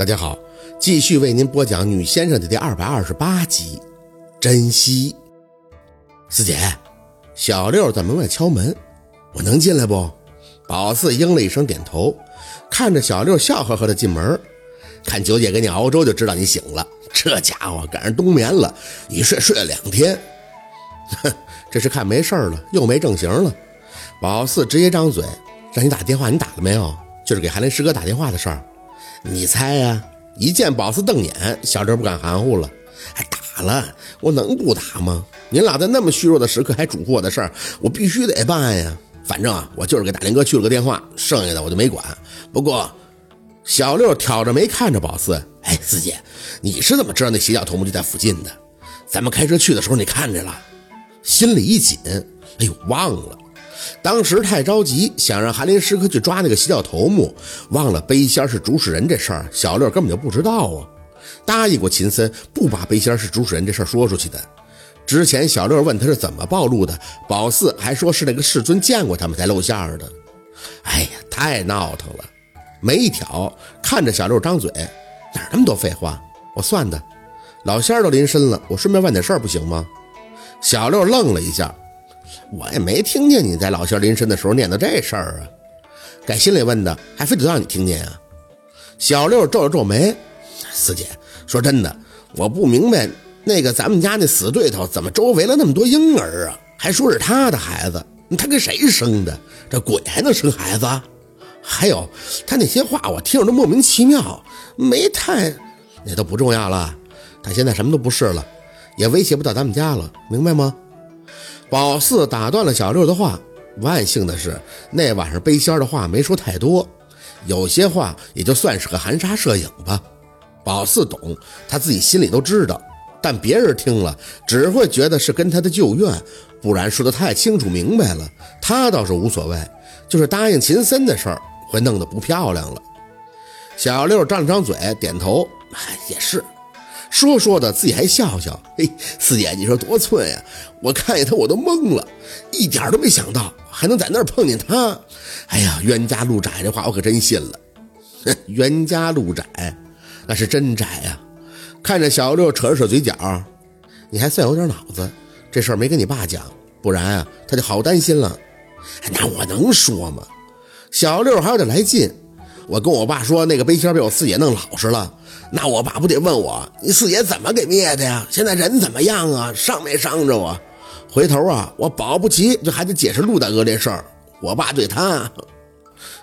大家好，继续为您播讲《女先生》的第二百二十八集。珍惜，四姐，小六在门外敲门，我能进来不？宝四应了一声，点头，看着小六笑呵呵的进门。看九姐给你熬粥，就知道你醒了。这家伙赶上冬眠了，一睡睡了两天。哼，这是看没事了，又没正形了。宝四直接张嘴，让你打电话，你打了没有？就是给韩林师哥打电话的事儿。你猜呀？一见宝四瞪眼，小六不敢含糊了。还打了，我能不打吗？您老在那么虚弱的时刻还嘱咐我的事儿，我必须得办呀。反正啊，我就是给大林哥去了个电话，剩下的我就没管。不过，小六挑着眉看着宝四，哎，四姐，你是怎么知道那洗脚头目就在附近的？咱们开车去的时候你看着了？心里一紧，哎呦，忘了。当时太着急，想让韩林师哥去抓那个洗脚头目，忘了背仙是主使人这事儿，小六根本就不知道啊。答应过秦森不把背仙是主使人这事儿说出去的。之前小六问他是怎么暴露的，宝四还说是那个世尊见过他们才露馅儿的。哎呀，太闹腾了。眉一挑，看着小六张嘴，哪那么多废话？我算的，老仙儿都临身了，我顺便问点事儿不行吗？小六愣了一下。我也没听见你在老仙临身的时候念叨这事儿啊，该心里问的，还非得让你听见啊？小六皱了皱眉，四姐，说真的，我不明白那个咱们家那死对头怎么周围了那么多婴儿啊？还说是他的孩子，他跟谁生的？这鬼还能生孩子？还有他那些话，我听着都莫名其妙，没太，那都不重要了。他现在什么都不是了，也威胁不到咱们家了，明白吗？宝四打断了小六的话，万幸的是那晚上背仙的话没说太多，有些话也就算是个含沙射影吧。宝四懂，他自己心里都知道，但别人听了只会觉得是跟他的旧怨，不然说的太清楚明白了，他倒是无所谓。就是答应秦森的事儿会弄得不漂亮了。小六张了张嘴，点头，也是。说说的自己还笑笑，嘿，四姐，你说多寸呀！我看见他我都懵了，一点都没想到还能在那儿碰见他。哎呀，冤家路窄这话我可真信了。冤家路窄，那是真窄呀！看着小六扯了扯嘴角，你还算有点脑子，这事儿没跟你爸讲，不然啊，他就好担心了。那我能说吗？小六还有点来劲。我跟我爸说，那个背心被我四姐弄老实了。那我爸不得问我，你四爷怎么给灭的呀？现在人怎么样啊？伤没伤着啊？回头啊，我保不齐就还得解释陆大哥这事儿。我爸对他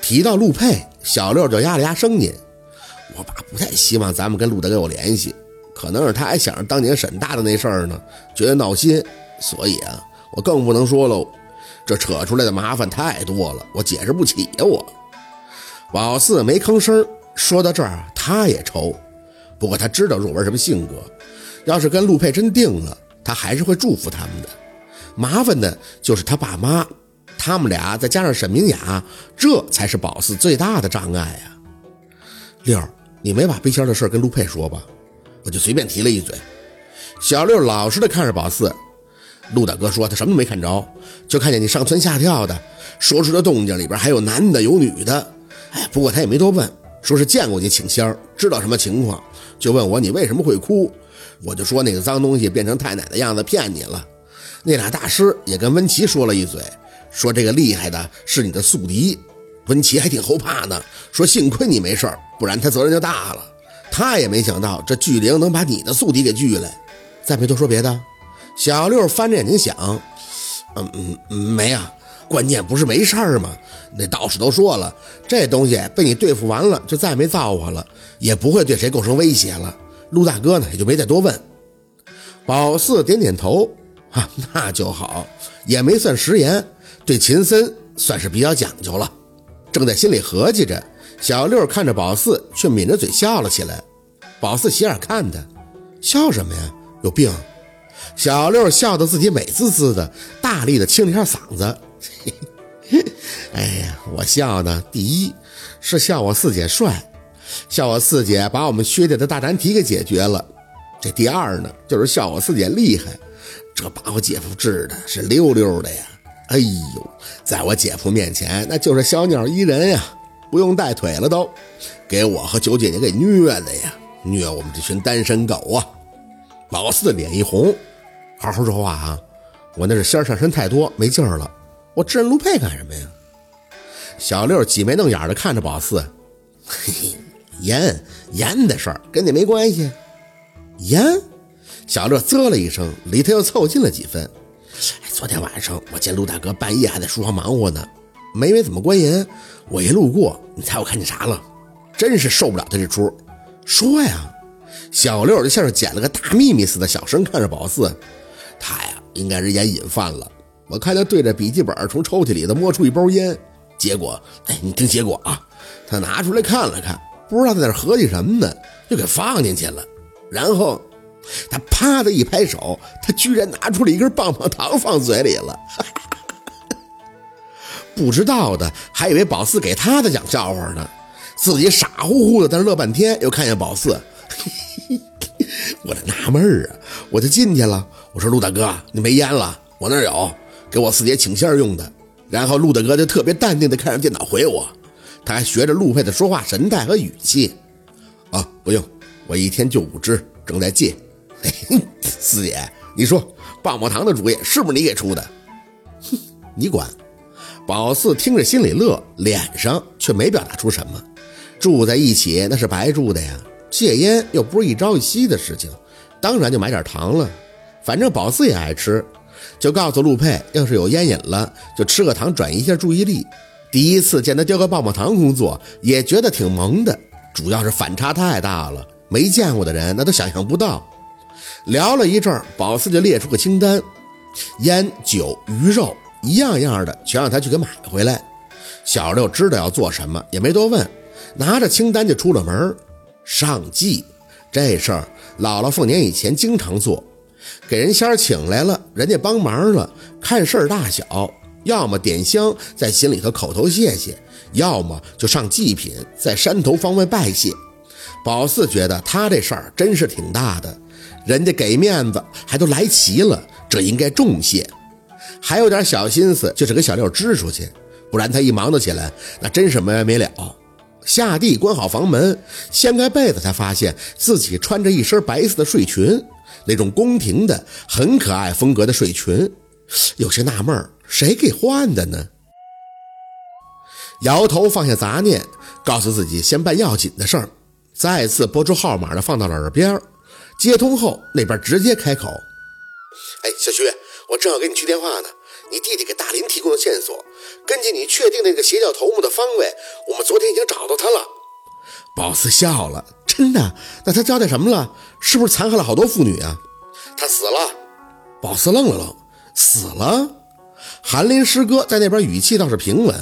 提到陆佩，小六就压了压声音。我爸不太希望咱们跟陆大哥有联系，可能是他还想着当年沈大的那事儿呢，觉得闹心，所以啊，我更不能说喽。这扯出来的麻烦太多了，我解释不起呀。我宝四没吭声，说到这儿他也愁。不过他知道若文什么性格，要是跟陆佩真定了，他还是会祝福他们的。麻烦的就是他爸妈，他们俩再加上沈明雅，这才是宝四最大的障碍呀。六，你没把背心的事跟陆佩说吧？我就随便提了一嘴。小六老实的看着宝四，陆大哥说他什么都没看着，就看见你上蹿下跳的，说出的动静里边还有男的有女的。哎，不过他也没多问。说是见过你请仙儿，知道什么情况，就问我你为什么会哭，我就说那个脏东西变成太奶的样子骗你了。那俩大师也跟温琪说了一嘴，说这个厉害的是你的宿敌。温琪还挺后怕呢，说幸亏你没事儿，不然他责任就大了。他也没想到这巨灵能把你的宿敌给聚来。再没多说别的。小六翻着眼睛想，嗯嗯，没啊。关键不是没事儿吗？那道士都说了，这东西被你对付完了，就再没造化了，也不会对谁构成威胁了。陆大哥呢，也就没再多问。宝四点点头，啊，那就好，也没算食言，对秦森算是比较讲究了。正在心里合计着，小六看着宝四，却抿着嘴笑了起来。宝四斜眼看他，笑什么呀？有病？小六笑得自己美滋滋的，大力的清了一下嗓子。嘿 哎呀，我笑呢，第一是笑我四姐帅，笑我四姐把我们薛家的大难题给解决了。这第二呢，就是笑我四姐厉害，这把我姐夫治的是溜溜的呀。哎呦，在我姐夫面前那就是小鸟依人呀。不用带腿了都，给我和九姐姐给虐的呀，虐我们这群单身狗啊！老四的脸一红，好好说话啊！我那是仙上身太多没劲儿了，我治人陆佩干什么呀？小六挤眉弄眼的看着宝四，嘿嘿，烟烟的事儿跟你没关系。烟？小六啧了一声，离他又凑近了几分。昨天晚上我见陆大哥半夜还在书房忙活呢，没没怎么关严。我一路过，你猜我看见啥了？真是受不了他这出。说呀！小六就像是捡了个大秘密似的，小声看着宝四。他呀，应该是烟瘾犯了。我看他对着笔记本从抽屉里头摸出一包烟，结果，哎，你听结果啊！他拿出来看了看，不知道在那合计什么呢，就给放进去了。然后他啪的一拍手，他居然拿出了一根棒棒糖放嘴里了。不知道的还以为宝四给他的讲笑话呢，自己傻乎乎的在那乐半天，又看见宝四。我这纳闷儿啊，我就进去了。我说陆大哥，你没烟了？我那有，给我四姐请仙用的。然后陆大哥就特别淡定的看着电脑回我，他还学着陆佩的说话神态和语气。啊，不用，我一天就五支，正在戒。四姐，你说棒棒糖的主意是不是你给出的？哼，你管。宝四听着心里乐，脸上却没表达出什么。住在一起那是白住的呀。戒烟又不是一朝一夕的事情，当然就买点糖了。反正宝四也爱吃，就告诉陆佩，要是有烟瘾了，就吃个糖转移一下注意力。第一次见他叼个棒棒糖工作，也觉得挺萌的，主要是反差太大了，没见过的人那都想象不到。聊了一阵儿，宝四就列出个清单，烟酒鱼肉一样样的，全让他去给买回来。小六知道要做什么，也没多问，拿着清单就出了门。上祭这事儿，姥姥凤年以前经常做，给人仙儿请来了，人家帮忙了，看事儿大小，要么点香在心里头口头谢谢，要么就上祭品在山头方位拜谢。宝四觉得他这事儿真是挺大的，人家给面子还都来齐了，这应该重谢。还有点小心思，就是给小六支出去，不然他一忙叨起来，那真是没完没了。下地关好房门，掀开被子，才发现自己穿着一身白色的睡裙，那种宫廷的很可爱风格的睡裙，有些纳闷谁给换的呢？摇头放下杂念，告诉自己先办要紧的事儿，再次拨出号码的放到了耳边，接通后那边直接开口：“哎，小徐，我正要给你去电话呢。”你弟弟给大林提供的线索，根据你确定那个邪教头目的方位，我们昨天已经找到他了。宝四笑了，真的？那他交代什么了？是不是残害了好多妇女啊？他死了。宝四愣了愣，死了？韩林师哥在那边语气倒是平稳，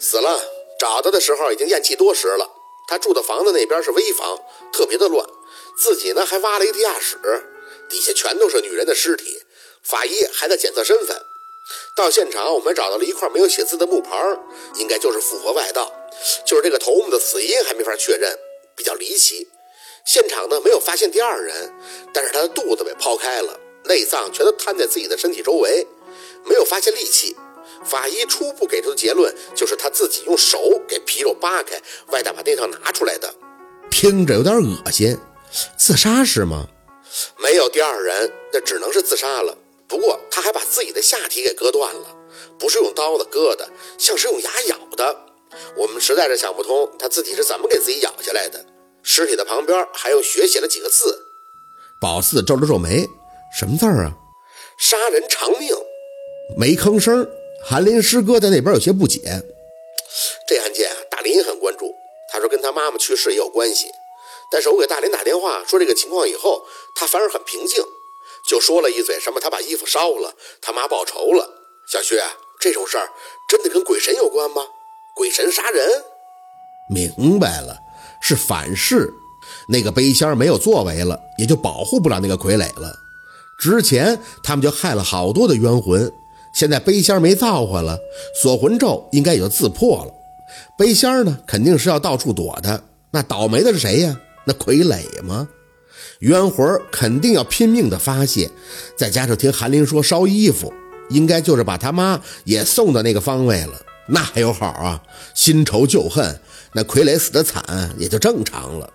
死了。找他的时候已经咽气多时了。他住的房子那边是危房，特别的乱。自己呢还挖了一地下室，底下全都是女人的尸体。法医还在检测身份。到现场，我们找到了一块没有写字的木牌，应该就是复活外道。就是这个头目的死因还没法确认，比较离奇。现场呢没有发现第二人，但是他的肚子被剖开了，内脏全都摊在自己的身体周围，没有发现利器。法医初步给出的结论就是他自己用手给皮肉扒开，外带把内脏拿出来的。听着有点恶心，自杀是吗？没有第二人，那只能是自杀了。不过他还把自己的下体给割断了，不是用刀子割的，像是用牙咬的。我们实在是想不通他自己是怎么给自己咬下来的。尸体的旁边还用血写了几个字。宝四皱了皱眉，什么字啊？杀人偿命。没吭声。韩林师哥在那边有些不解。这案件啊，大林也很关注。他说跟他妈妈去世也有关系。但是我给大林打电话说这个情况以后，他反而很平静。就说了一嘴什么他把衣服烧了，他妈报仇了。小薛，这种事儿真的跟鬼神有关吗？鬼神杀人？明白了，是反噬。那个背仙没有作为了，也就保护不了那个傀儡了。之前他们就害了好多的冤魂，现在背仙没造化了，锁魂咒应该也就自破了。背仙呢，肯定是要到处躲的。那倒霉的是谁呀？那傀儡吗？冤魂肯定要拼命的发泄，再加上听韩林说烧衣服，应该就是把他妈也送到那个方位了。那还有好啊？新仇旧恨，那傀儡死的惨也就正常了。